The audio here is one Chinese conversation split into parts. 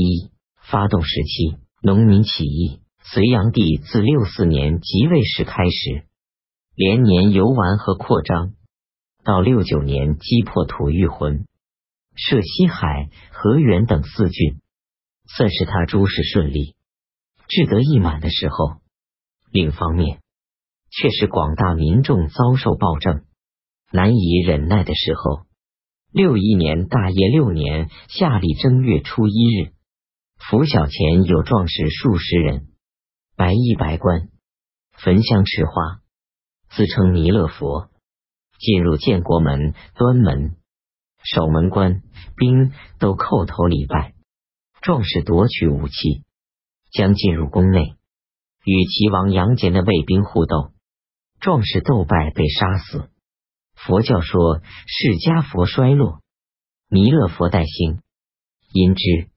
一、发动时期，农民起义。隋炀帝自六四年即位时开始，连年游玩和扩张，到六九年击破吐谷浑，设西海、河源等四郡，算是他诸事顺利、志得意满的时候。另一方面，却是广大民众遭受暴政，难以忍耐的时候。六一年大业六年夏历正月初一日，拂晓前有壮士数十人。白衣白冠，焚香持花，自称弥勒佛，进入建国门、端门，守门官兵都叩头礼拜。壮士夺取武器，将进入宫内，与齐王杨戬的卫兵互斗，壮士斗败，被杀死。佛教说释迦佛衰落，弥勒佛代兴，因之，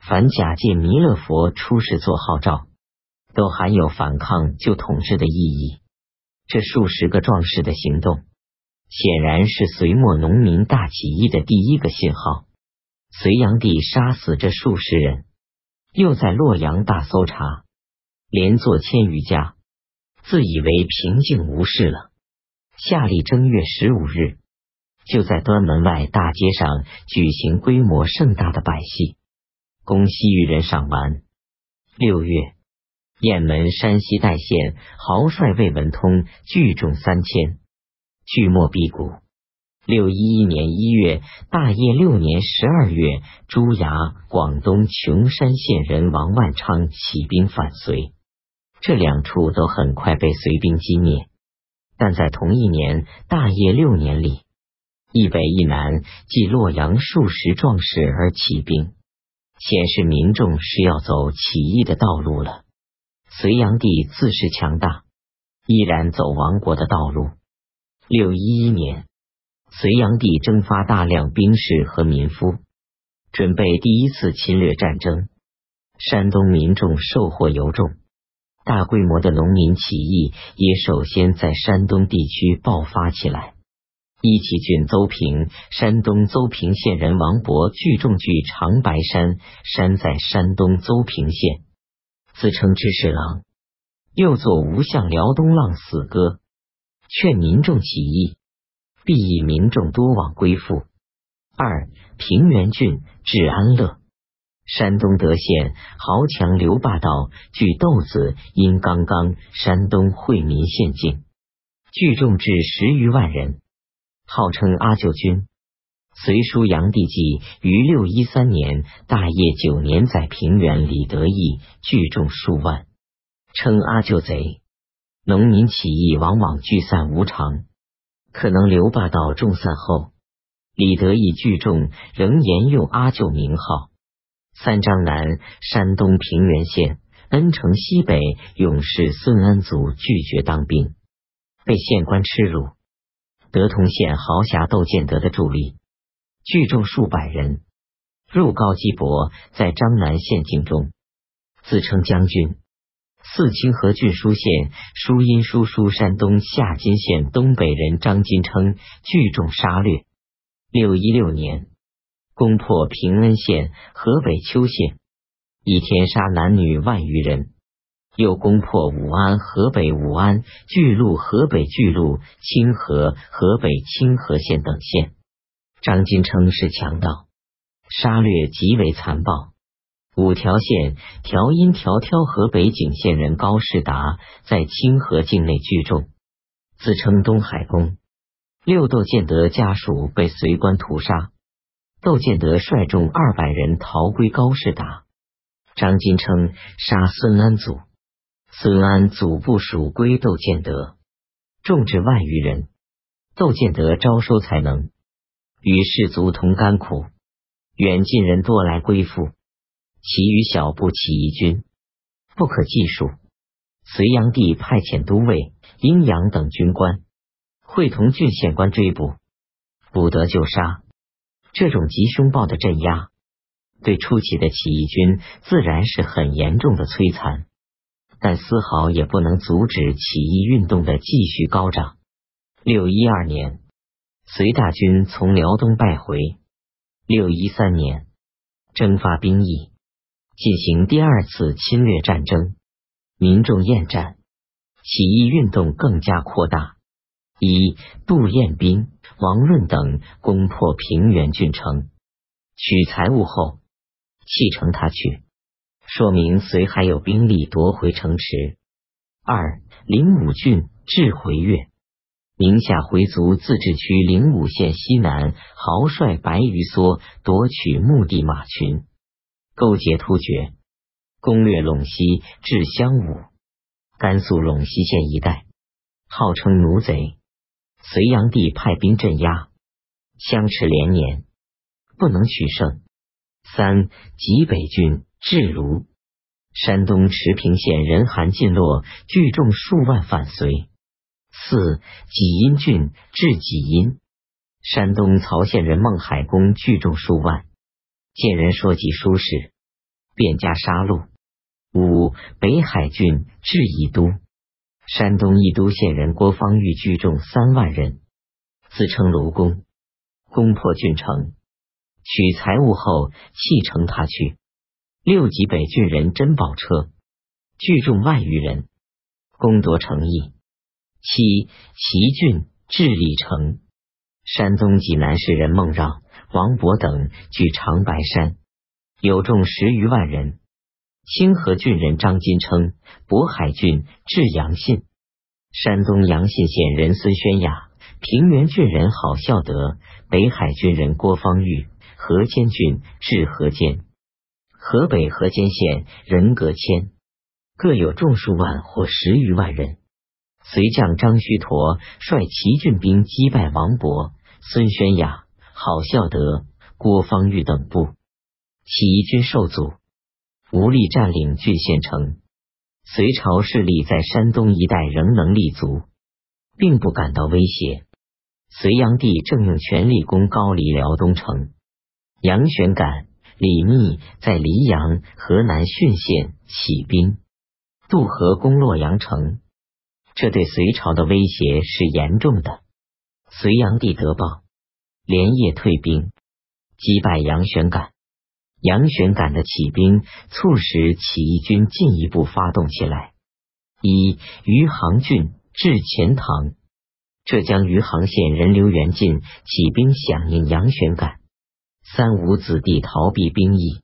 凡假借弥勒佛出世做号召。都含有反抗旧统治的意义。这数十个壮士的行动，显然是隋末农民大起义的第一个信号。隋炀帝杀死这数十人，又在洛阳大搜查，连坐千余家，自以为平静无事了。夏历正月十五日，就在端门外大街上举行规模盛大的摆戏，供西域人赏玩。六月。雁门山西代县豪帅魏文通聚众三千，巨墨辟谷。六一一年一月，大业六年十二月，朱崖广东琼山县人王万昌起兵反隋，这两处都很快被隋兵击灭。但在同一年大业六年里，一北一南继洛阳数十壮士而起兵，显示民众是要走起义的道路了。隋炀帝自恃强大，依然走亡国的道路。六一一年，隋炀帝征发大量兵士和民夫，准备第一次侵略战争。山东民众受祸尤重，大规模的农民起义也首先在山东地区爆发起来。一起郡邹平，山东邹平县人王勃聚众据长白山，山在山东邹平县。自称知事郎，又作吴相辽东浪死歌，劝民众起义，必以民众多往归附。二平原郡治安乐，山东德县豪强刘霸道据豆子因刚刚，山东惠民县境，聚众至十余万人，号称阿舅军。隋书炀帝纪于六一三年大业九年，在平原李德义聚众数万，称阿舅贼。农民起义往往聚散无常，可能刘霸道众散后，李德义聚众仍沿用阿舅名号。三张南山东平原县恩城西北勇士孙安祖拒绝当兵，被县官耻辱。德通县豪侠窦建德的助力。聚众数百人入高基伯，在张南县境中自称将军。四清河郡书县书因书书山东夏津县东北人张金称聚众杀掠。六一六年，攻破平恩县河北丘县，一天杀男女万余人。又攻破武安河北武安、巨鹿河北巨鹿、清河河北清河县等县。张金称是强盗，杀掠极为残暴。五条县条阴条挑河北景县人高士达在清河境内聚众，自称东海公。六窦建德家属被隋官屠杀，窦建德率众二百人逃归高士达。张金称杀孙安祖，孙安祖部属归窦建德，众至万余人。窦建德招收才能。与士卒同甘苦，远近人多来归附，其余小部起义军不可计数。隋炀帝派遣都尉、阴阳等军官，会同郡县官追捕，捕得就杀。这种极凶暴的镇压，对初起的起义军自然是很严重的摧残，但丝毫也不能阻止起义运动的继续高涨。六一二年。隋大军从辽东败回。六一三年，征发兵役，进行第二次侵略战争，民众厌战，起义运动更加扩大。以杜彦斌、王润等攻破平原郡城，取财物后弃城他去，说明隋还有兵力夺回城池。二灵武郡至回越，宁夏回族自治区灵武县西南豪帅白鱼梭夺取墓地马群，勾结突厥，攻略陇西至襄武，甘肃陇西县一带，号称奴贼。隋炀帝派兵镇压，相持连年，不能取胜。三济北郡。至卢，山东茌平县人韩进洛聚众数万反隋。四济阴郡至济阴，山东曹县人孟海公聚众数万，见人说及书事，便加杀戮。五北海郡至宜都。山东宜都县人郭方玉聚众三万人，自称卢公，攻破郡城，取财物后弃城他去。六级北郡人珍宝车聚众万余人，攻夺城邑。七齐郡至李城，山东济南市人孟让、王勃等据长白山，有众十余万人。清河郡人张金称渤海郡至阳信，山东阳信县人孙宣雅，平原郡人郝孝德，北海郡人郭方玉，河间郡至河间，河北河间县人葛谦，各有众数万或十余万人。隋将张须陀率齐郡兵击败王勃、孙宣雅、郝孝德、郭方玉等部，起义军受阻。无力占领郡县城，隋朝势力在山东一带仍能立足，并不感到威胁。隋炀帝正用全力攻高丽辽东城，杨玄感、李密在黎阳河南浚县起兵渡河攻洛阳城，这对隋朝的威胁是严重的。隋炀帝得报，连夜退兵，击败杨玄感。杨玄感的起兵，促使起义军进一步发动起来。一余杭郡至钱塘，浙江余杭县人刘元进起兵响应杨玄感，三吴子弟逃避兵役，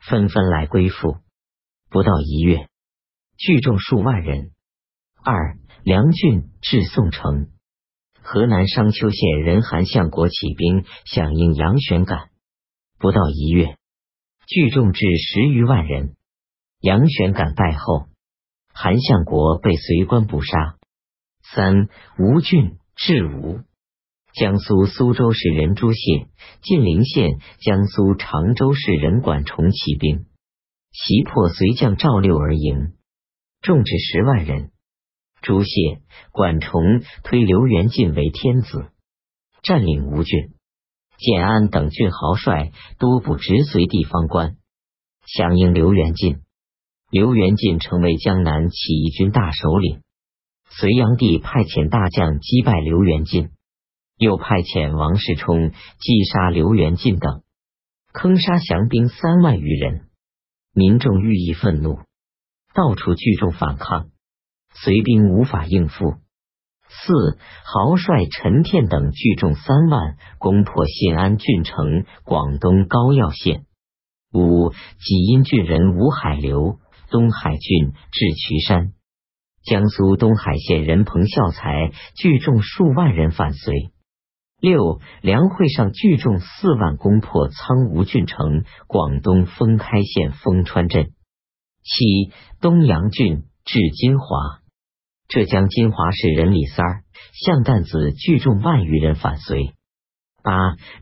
纷纷来归附。不到一月，聚众数万人。二梁郡至宋城，河南商丘县人韩相国起兵响应杨玄感，不到一月。聚众至十余万人，杨玄感败后，韩相国被隋官捕杀。三吴郡至吴，江苏苏州市人朱谢、晋陵县江苏常州市人管崇起兵，袭破隋将赵六而营，众至十万人。朱谢、管崇推刘元进为天子，占领吴郡。建安等郡豪帅多不直随地方官，响应刘元进。刘元进成为江南起义军大首领。隋炀帝派遣大将击败刘元进，又派遣王世充击杀刘元进等，坑杀降兵三万余人。民众愈益愤怒，到处聚众反抗，隋兵无法应付。四豪帅陈天等聚众三万，攻破信安郡城，广东高要县。五济阴郡人吴海流，东海郡至渠山，江苏东海县人彭孝才聚众数万人反隋。六梁会上聚众四万，攻破苍梧郡城，广东封开县封川镇。七东阳郡至金华。浙江金华市人李三儿、向旦子聚众万余人反隋。八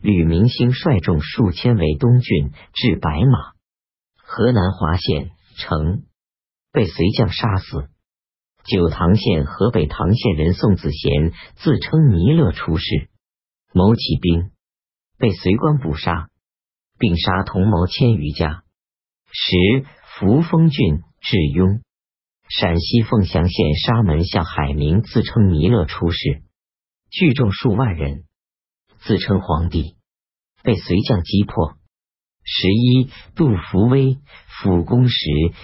吕明星率众数千为东郡至白马，河南滑县城被隋将杀死。九唐县河北唐县人宋子贤自称弥勒出世，谋起兵，被隋官捕杀，并杀同谋千余家。十扶风郡至雍。陕西凤翔县沙门向海明自称弥勒出世，聚众数万人，自称皇帝，被隋将击破。十一，杜伏威、辅公时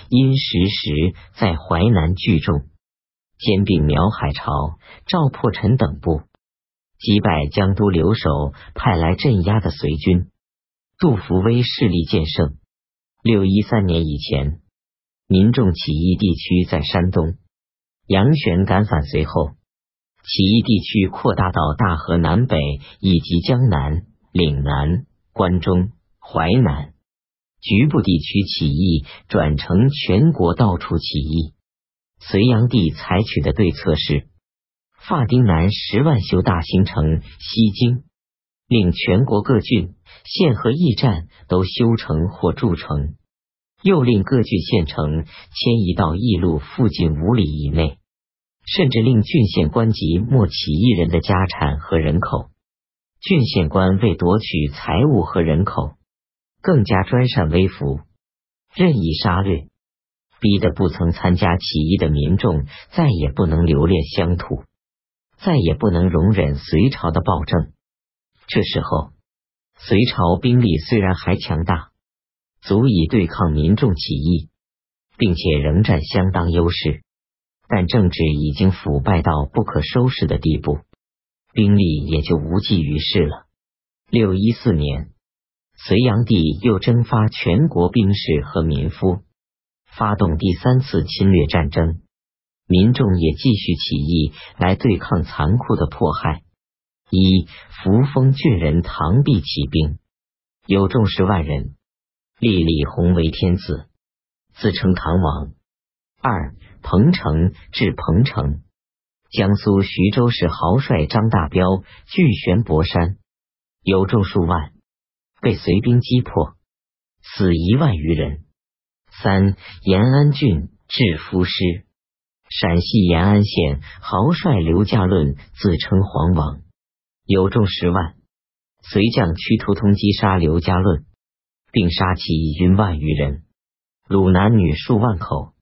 因时时在淮南聚众，兼并苗海潮、赵破臣等部，击败江都留守派来镇压的隋军。杜伏威势力渐盛。六一三年以前，民众起义地区在山东。杨玄赶返隋后，起义地区扩大到大河南北以及江南、岭南、关中、淮南。局部地区起义转成全国到处起义。隋炀帝采取的对策是：发丁南十万修大兴城西京，令全国各郡、县和驿站都修成或筑成；又令各郡县城迁移到驿路附近五里以内，甚至令郡县官籍没起义人的家产和人口。郡县官为夺取财物和人口。更加专擅微服，任意杀掠，逼得不曾参加起义的民众再也不能留恋乡土，再也不能容忍隋朝的暴政。这时候，隋朝兵力虽然还强大，足以对抗民众起义，并且仍占相当优势，但政治已经腐败到不可收拾的地步，兵力也就无济于事了。六一四年。隋炀帝又征发全国兵士和民夫，发动第三次侵略战争。民众也继续起义来对抗残酷的迫害。一扶风郡人唐璧起兵，有众十万人，立李弘为天子，自称唐王。二彭城至彭城，江苏徐州市豪帅张大彪据悬博山，有众数万。被隋兵击破，死一万余人。三延安郡致夫师，陕西延安县豪帅刘家论自称皇王，有众十万。隋将屈突通击杀刘家论，并杀其云万余人，鲁男女数万口。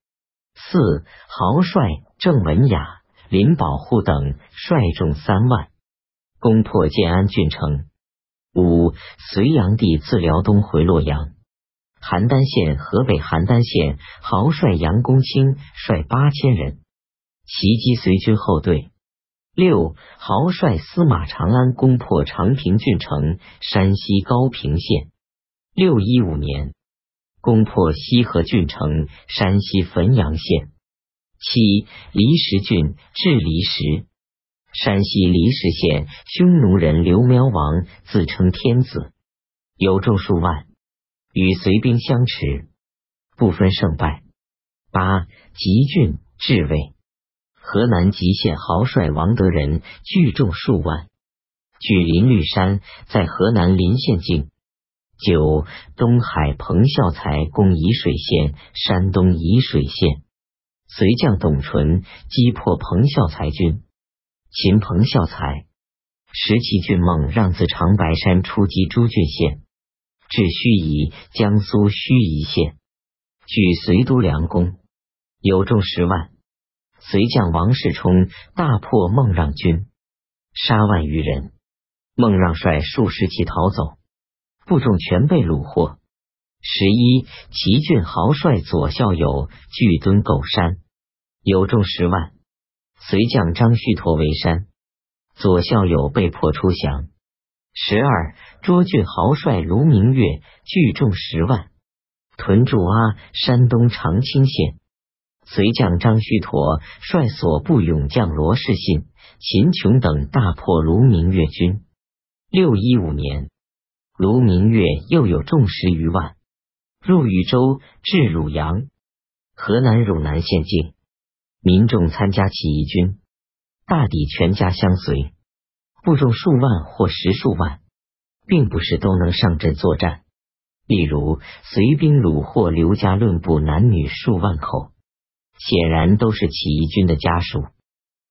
四豪帅郑文雅、林保护等率众三万，攻破建安郡城。五隋炀帝自辽东回洛阳，邯郸县河北邯郸县豪帅杨公卿率八千人袭击隋军后队。六豪帅司马长安攻破长平郡城，山西高平县。六一五年，攻破西河郡城，山西汾阳县。七离石郡至离石。山西离石县匈奴人刘苗王自称天子，有众数万，与隋兵相持，不分胜败。八吉郡至魏，河南吉县豪帅王德仁聚众数万，据林绿山，在河南临县境。九东海彭孝才攻沂水县，山东沂水县，隋将董纯击破彭孝才军。擒彭孝才，十七郡孟让自长白山出击诸郡县，至盱眙（江苏盱眙县），据隋都梁公，有众十万。隋将王世充大破孟让军，杀万余人。孟让率数十骑逃走，部众全被虏获。十一齐郡豪帅左校友聚蹲狗山，有众十万。隋将张须陀为山，左校友被迫出降。十二涿郡豪帅卢明月聚众十万，屯驻阿山东长清县。隋将张须陀率所部勇将罗士信、秦琼等大破卢明月军。六一五年，卢明月又有众十余万，入禹州至汝阳，河南汝南县境。民众参加起义军，大抵全家相随，负重数万或十数万，并不是都能上阵作战。例如，隋兵虏获刘家论部男女数万口，显然都是起义军的家属。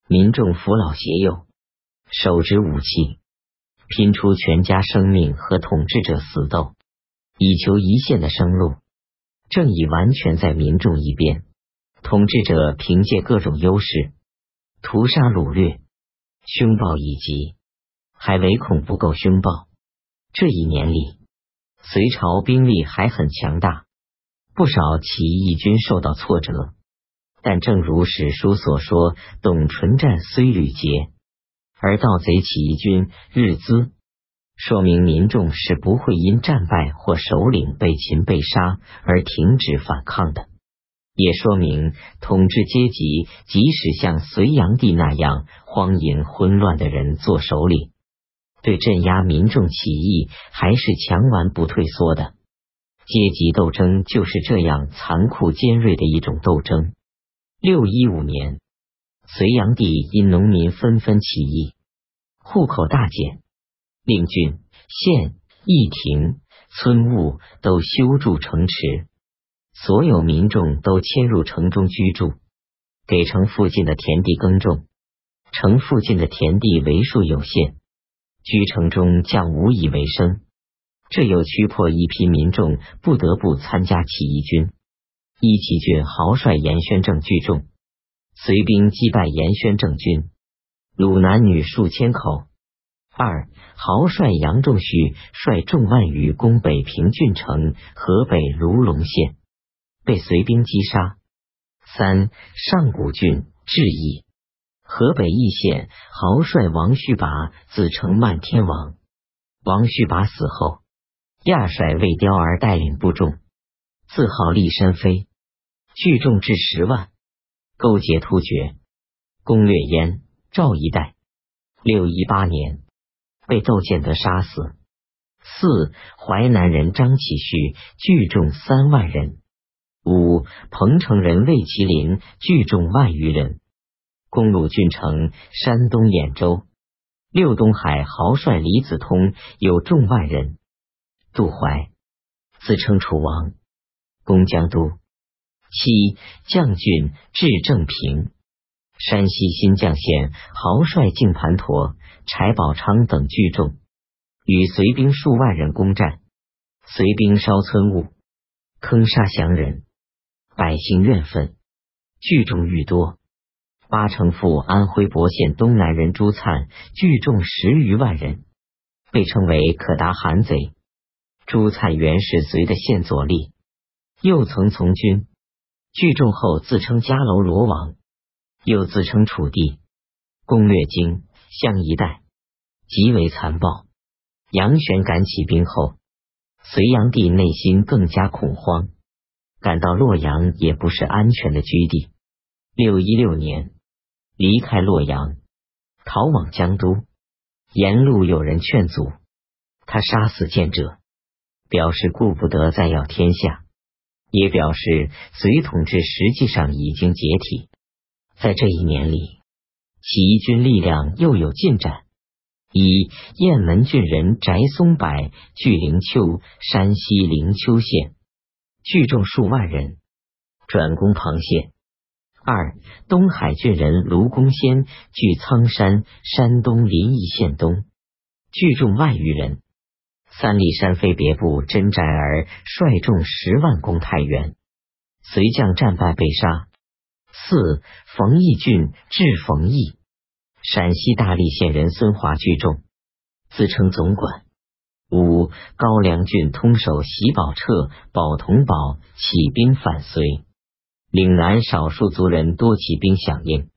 民众扶老携幼，手执武器，拼出全家生命和统治者死斗，以求一线的生路。正义完全在民众一边。统治者凭借各种优势，屠杀掳掠，凶暴以及，还唯恐不够凶暴。这一年里，隋朝兵力还很强大，不少起义军受到挫折。但正如史书所说，董淳战虽屡捷，而盗贼起义军日滋，说明民众是不会因战败或首领被擒被杀而停止反抗的。也说明统治阶级即使像隋炀帝那样荒淫混乱的人做首领，对镇压民众起义还是强顽不退缩的。阶级斗争就是这样残酷尖锐的一种斗争。六一五年，隋炀帝因农民纷纷起义，户口大减，令郡、县、邑亭、村务都修筑城池，所有民众都迁入城中居住，给城附近的田地耕种。城附近的田地为数有限，居城中将无以为生，这又驱迫一批民众不得不参加起义军。一齐郡豪帅严宣正聚众，随兵击败严宣正军，鲁男女数千口。二豪帅杨仲绪率众万余攻北平郡城河北卢龙县，被随兵击杀。三上古郡智邑，河北易县豪帅王旭拔自称漫天王。王旭拔死后，亚帅魏雕儿带领部众。自号立山飞，聚众至十万，勾结突厥，攻略燕赵一带。六一八年，被窦建德杀死。四淮南人张启绪聚众三万人。五彭城人魏麒麟聚众万余人，攻入郡城山东兖州。六东海豪帅李子通有众万人。杜怀自称楚王。攻江都，七将军至正平，山西新绛县豪帅敬盘陀、柴宝昌等聚众，与隋兵数万人攻战，隋兵烧村屋，坑杀降人，百姓怨愤，聚众愈多。八城府安徽亳县东南人朱灿聚众十余万人，被称为可达韩贼。朱灿原是隋的县左吏。又曾从军，聚众后自称迦楼罗王，又自称楚帝，攻略荆襄一带，极为残暴。杨玄赶起兵后，隋炀帝内心更加恐慌，感到洛阳也不是安全的居地。六一六年，离开洛阳，逃往江都，沿路有人劝阻，他杀死谏者，表示顾不得再要天下。也表示隋统治实际上已经解体。在这一年里，起义军力量又有进展。一雁门郡人翟松柏据灵丘（山西灵丘县），聚众数万人，转攻庞县。二东海郡人卢公先据苍山（山东临沂县东），聚众万余人。三里山飞别部真寨儿率众十万攻太原，隋将战败被杀。四冯异郡至冯异，陕西大荔县人孙华聚众，自称总管。五高梁郡通守喜宝彻、宝同宝起兵反隋，岭南少数族人多起兵响应。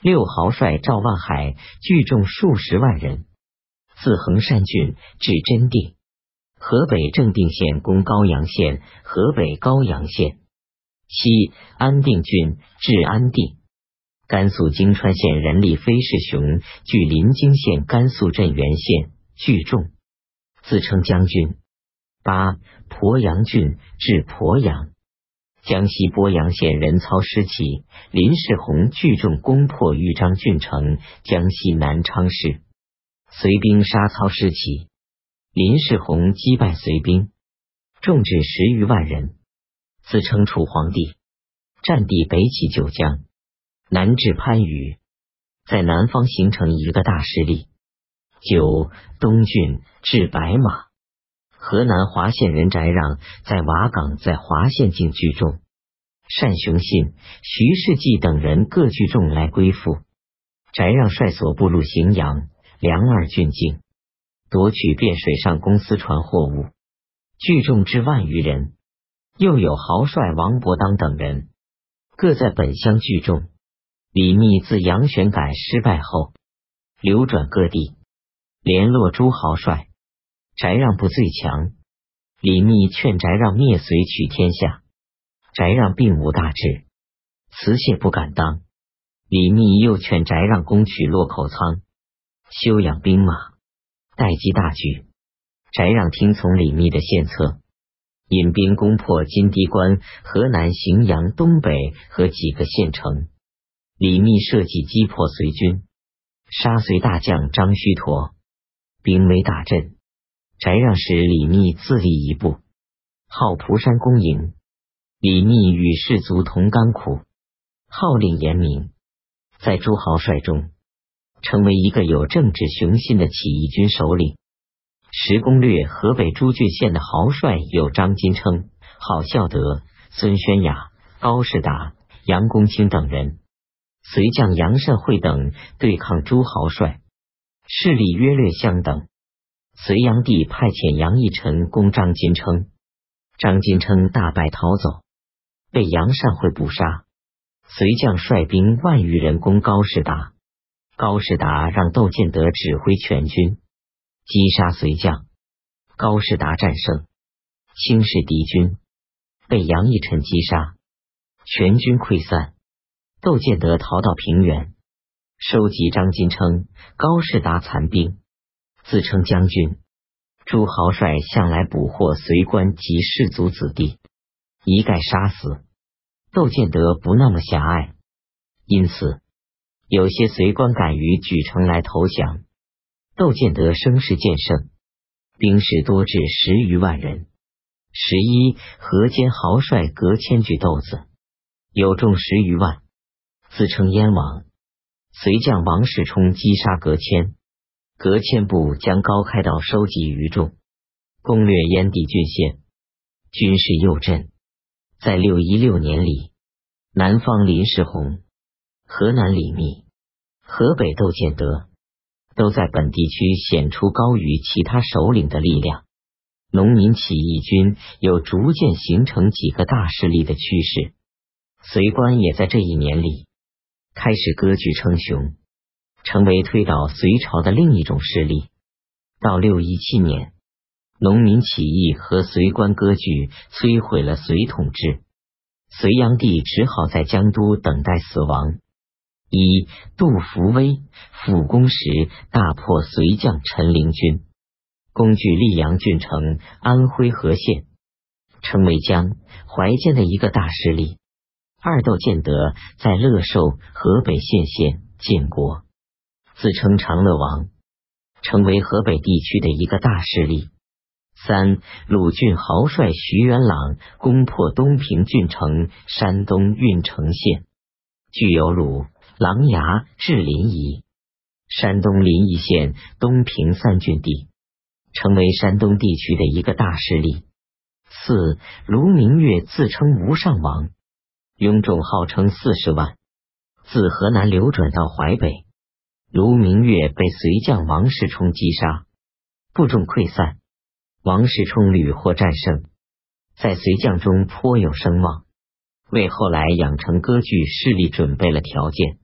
六豪帅赵万海聚众数十万人。自衡山郡至真定，河北正定县攻高阳县，河北高阳县。七安定郡至安定，甘肃泾川县人力飞士雄据临津县甘肃镇原县聚众，自称将军。八鄱阳郡至鄱阳，江西鄱阳县人操师起，林世洪聚众攻破豫章郡城，江西南昌市。隋兵杀操师起，林世洪击败隋兵，众至十余万人，自称楚皇帝。占地北起九江，南至番禺，在南方形成一个大势力。九东郡至白马，河南滑县人翟让在瓦岗在滑县境聚众，单雄信、徐世绩等人各聚众来归附。翟让率所部入荥阳。梁二郡境夺取汴水上公司船货物。聚众之万余人，又有豪帅王伯当等人，各在本乡聚众。李密自杨玄感失败后，流转各地，联络诸豪帅，翟让不最强。李密劝翟让灭隋取天下，翟让并无大志，辞谢不敢当。李密又劝翟让攻取洛口仓，休养兵马，待机大举。翟让听从李密的献策，引兵攻破金堤关、河南荥阳东北和几个县城。李密设计击破隋军，杀隋大将张须陀，兵威大振。翟让使李密自立一部，号蒲山公营。李密与士卒同甘苦，号令严明。在诸豪帅中，成为一个有政治雄心的起义军首领。时攻略河北诸郡县的豪帅有张金称、郝孝德、孙宣雅、高士达、杨公卿等人。隋将杨善惠等对抗诸豪帅，势力约略相等。隋炀帝派遣杨义臣攻张金称，张金称大败逃走，被杨善会捕杀。隋将率兵万余人攻高士达，高士达让窦建德指挥全军击杀隋将，高士达战胜，轻视敌军，被杨义臣击杀，全军溃散。窦建德逃到平原，收集张金称、高士达残兵，自称将军。诸豪帅向来捕获隋官及士族子弟，一概杀死。窦建德不那么狭隘，因此有些隋官敢于举城来投降。窦建德声势渐盛，兵士多至十余万人。十一河间豪帅隔千举豆子，有众十余万，自称燕王。隋将王世充击杀隔千，隔千部将高开道收集余众，攻略燕地郡县，军事又振。在六一六年里，南方林世宏、河南李密、河北窦建德都在本地区显出高于其他首领的力量。农民起义军有逐渐形成几个大势力的趋势。隋官也在这一年里开始割据称雄，成为推倒隋朝的另一种势力。到六一七年。农民起义和隋官割据摧毁了隋统治，隋炀帝只好在江都等待死亡。一杜伏威复攻时大破隋将陈灵军，攻据溧阳郡城安徽和县，成为江淮间的一个大势力。二窦建德在乐寿河北献县建国，自称长乐王，成为河北地区的一个大势力。三鲁郡豪帅徐元朗攻破东平郡城山东运城县，具有鲁、琅琊、至临沂、山东临沂县、东平三郡地，成为山东地区的一个大势力。四卢明月自称无上王，拥众号称四十万，自河南流转到淮北。卢明月被隋将王世充击杀，部众溃散。王世充屡获战胜，在隋将中颇有声望，为后来养成割据势力准备了条件。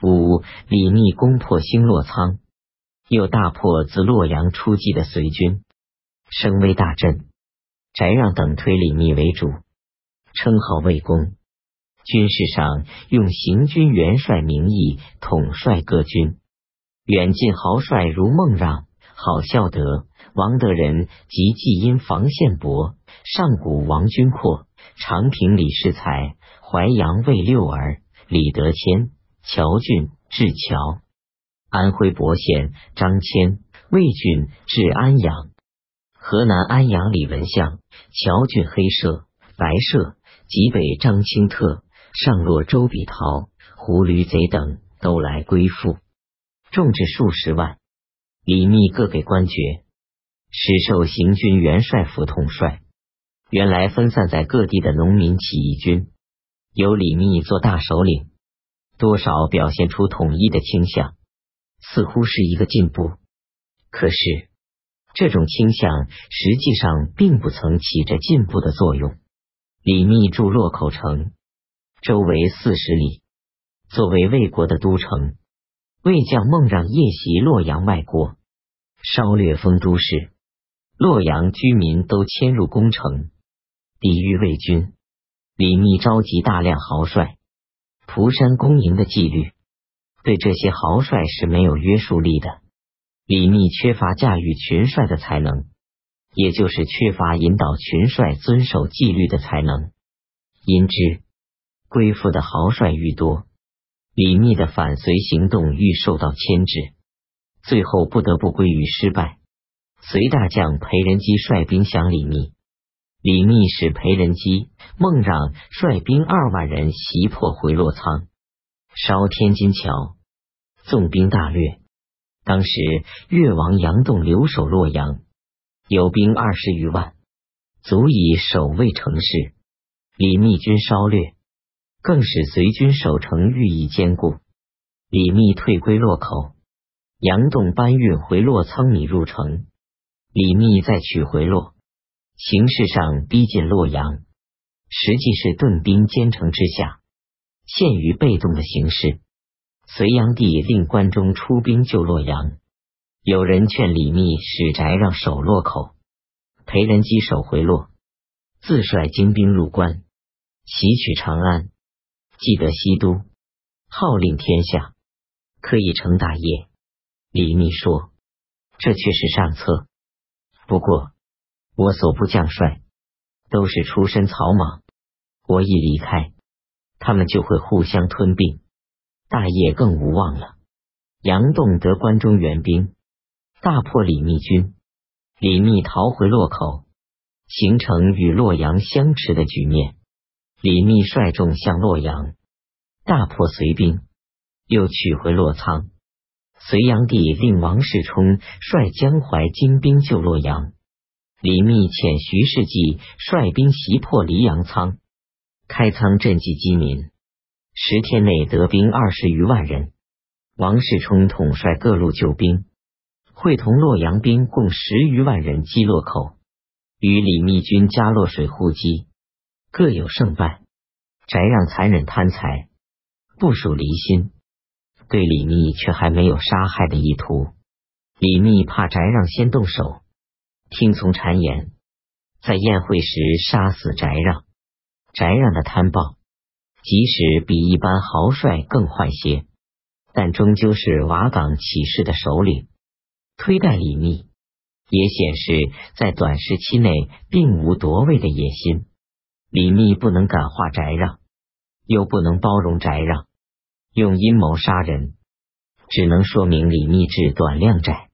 五李密攻破星洛仓，又大破自洛阳出击的隋军，声威大振。翟让等推李密为主，称号魏公。军事上用行军元帅名义统帅各军，远近豪帅如孟让、郝孝德。王德仁及济阴房宪伯、上古王君阔、长平李世才、淮阳魏六儿、李德谦、乔俊、智乔、安徽亳县张谦、魏俊、至安阳、河南安阳李文相、乔俊黑社、白社、济北张清特、上洛周比陶、胡驴贼等都来归附，众至数十万。李密各给官爵。始受行军元帅府统帅，原来分散在各地的农民起义军，由李密做大首领，多少表现出统一的倾向，似乎是一个进步。可是这种倾向实际上并不曾起着进步的作用。李密驻洛口城，周围四十里，作为魏国的都城。魏将孟让夜袭洛阳外郭，烧掠丰都市，洛阳居民都迁入宫城，抵御魏军。李密召集大量豪帅，蒲山公营的纪律对这些豪帅是没有约束力的。李密缺乏驾驭群帅的才能，也就是缺乏引导群帅遵守纪律的才能。因之，归附的豪帅愈多。李密的反隋行动愈受到牵制，最后不得不归于失败。隋大将裴仁基率兵降李密，李密使裴仁基、孟让率兵二万人袭破回洛仓，烧天津桥，纵兵大掠。当时越王杨栋留守洛阳，有兵二十余万，足以守卫城市。李密军烧掠。更使隋军守城愈益坚固。李密退归洛口，杨栋搬运回洛仓米入城，李密再取回洛，形势上逼近洛阳，实际是顿兵坚城之下，陷于被动的形势。隋炀帝令关中出兵救洛阳，有人劝李密使宅让守洛口，裴仁基守回洛，自率精兵入关，袭取长安。既得西都，号令天下，可以成大业。李密说：“这却是上策。不过我所部将帅。都是出身草莽，我一离开，他们就会互相吞并，大业更无望了。”杨栋得关中援兵，大破李密军，李密逃回洛口，形成与洛阳相持的局面。李密率众向洛阳，大破隋兵，又取回洛仓。隋炀帝令王世充率江淮精兵救洛阳。李密遣徐世绩率兵袭破黎阳仓，开仓赈济饥民，十天内得兵二十余万人。王世充统帅各路救兵，会同洛阳兵共十余万人击洛口，与李密军加洛水互击。各有胜败，翟让残忍贪财，不属离心，对李密却还没有杀害的意图。李密怕翟让先动手，听从谗言，在宴会时杀死翟让。翟让的贪暴，即使比一般豪帅更坏些，但终究是瓦岗起事的首领，推戴李密，也显示在短时期内并无夺位的野心。李密不能感化翟让，又不能包容翟让，用阴谋杀人，只能说明李密志短量窄，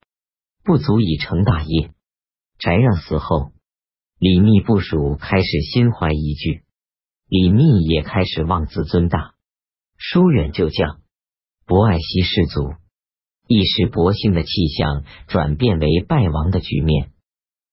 不足以成大业。翟让死后，李密部属开始心怀疑惧，李密也开始妄自尊大，疏远旧将，不爱惜士卒，一时博兴的气象转变为败亡的局面。